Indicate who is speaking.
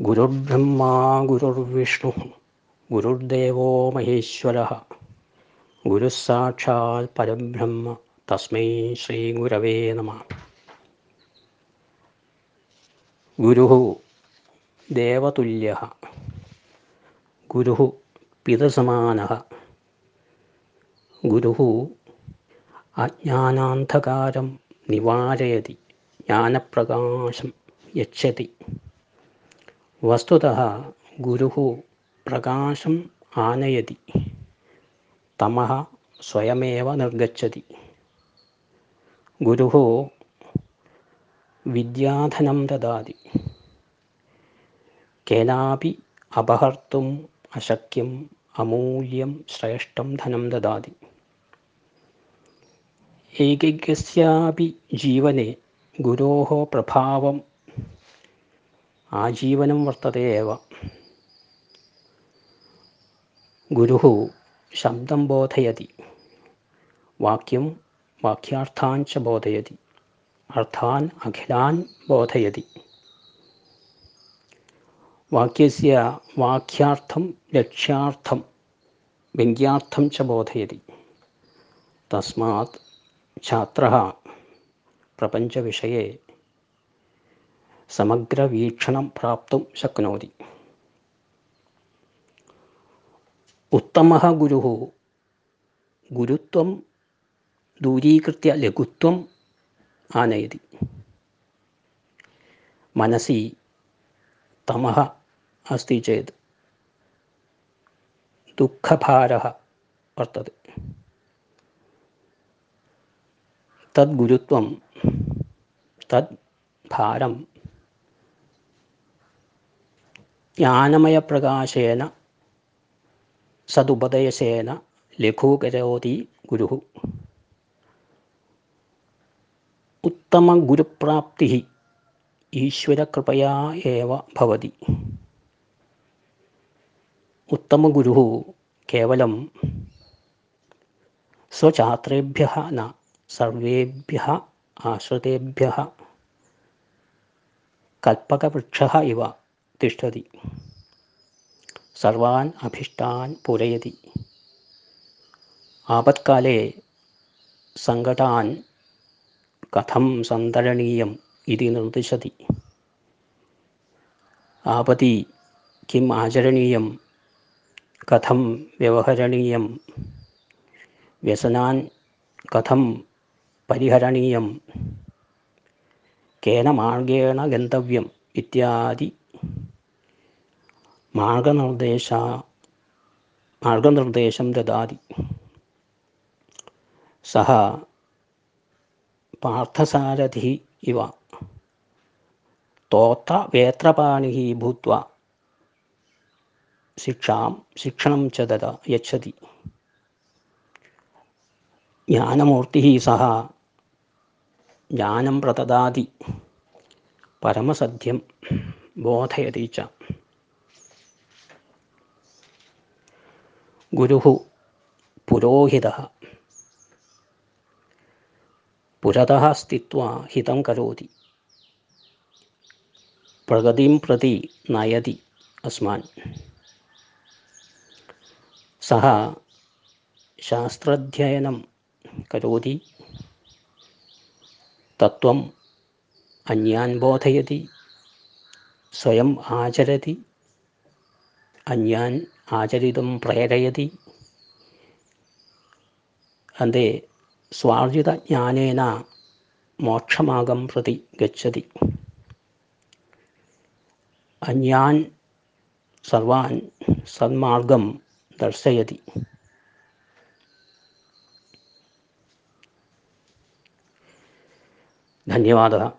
Speaker 1: ഗുരുർബ്രഹ്മാ ഗുരുർവിഷ്ണു ഗുരുദേവോ മഹേശ്വര. ഗുരുസാക്ഷാൽ പരബ്രഹ്മ തസ്മൈ ശ്രീ ഗുരവേ നമ. ഗുരു ദേവതുല്യ. ഗുരു പിതസമാന. ഗുരു അജ്ഞാനാന്ധകാരം നിവാരയതി ജ്ഞാനപ്രകാശം യച്ഛതി വസ്തുതः ഗുരു പ്രകാശം ആനയതി തമ സ്വയമേവ നിർഗച്ഛതി. ഗുരു വിദ്യാധനം ദദാതി. കേനാപി അപഹർത്തും അശക്യം അമൂല്യം ശ്രേഷ്ഠം ധനം ദദാതി. ഏകൈകസ്യാപി ജീവനെ ഗുരോः പ്രഭാവം ആജീവനം വർത്തത്തെ ഏവ. ഗുരു ശബ്ദം ബോധയതി. വാക്യം വാക്യാർത്ഥാഞ്ച ബോധയതി. അർത്ഥാൻ അഖിലാൻ ബോധയതി. വാക്യസ്യ വാക്യാർത്ഥം ലക്ഷ്യാർത്ഥം വ്യംഗ്യാർത്ഥം ച ബോധയതി. തസ്മാത് ഛാത്ര പ്രപഞ്ചവിഷയെ समग्रवीक्षणं प्राप्तुं शक्नोति उत्तमः गुरुः गुरुत्वं दूरीकृत्य लघुत्वम् आनयति मनसि तमः अस्ति चेत् दुःखभारः वर्तते तद्गुरुत्वं तद् भारं ജ്ഞാനമയപ്രകാശേന സതുപദേശേന ലഘൂകരോതി ഗുരു. ഉത്തമഗുരുപ്രാപ്തി ഈശ്വരകൃപയാ ഏവ ഭവതി. ഉത്തമഗുരു കേവലം സ്വഛാത്രേഭ്യ ന സർവേഭ്യ ആശ്രിതേഭ്യ കൽപ്പകവൃക്ഷ ഇവ. തിഷ്ഠതി. സർവാൻ അഭിഷ്ടാൻ പുരയതി. ആപത്കാലേ സങ്കടാൻ കഥം സന്തരണീയം ഇതി നിർദ്ദിശതി ആപതി കിം ആചരണീയം കഥം വ്യവഹരണീയം വ്യസനാൻ കഥം പരിഹരണീയം കേന മാർഗേണ ഗന്തവ്യം ഇത്യാദി മാർഗനിർദ്ദേശ മാർഗനിർദ്ദേശം ദദാതി. സഹ പാർത്ഥസാരഥി ഇവ. തോത്ര വേത്രപാണി ഭൂത്വ. ശിക്ഷാം ശിക്ഷണം ച ദദ യച്ഛതി. ജ്ഞാനമൂർത്തി സഹ ജ്ഞാനം പ്രദദാതി. പരമസത്യം ബോധയതി ച ഗുരു പുരോഹിത. പുരതः സ്ഥിത്വാ ഹിതം കരോതി. പ്രഗതിം പ്രതി നയതി അസ്മാൻ. സഹ ശാസ്ത്രാധ്യയനം കരോതി. തത്വം അന്യാൻ ബോധയതി. സ്വയം ആചരതി. അന്യാൻ ആചരിതം പ്രേരയതി. അന്തേ സ്വാർജിതജ്ഞാനേന മോക്ഷമാകം പ്രതി ഗച്ഛതി. അന്യാൻ സർവാൻ സന്മാർഗം ദർശയതി. ധന്യവാദः.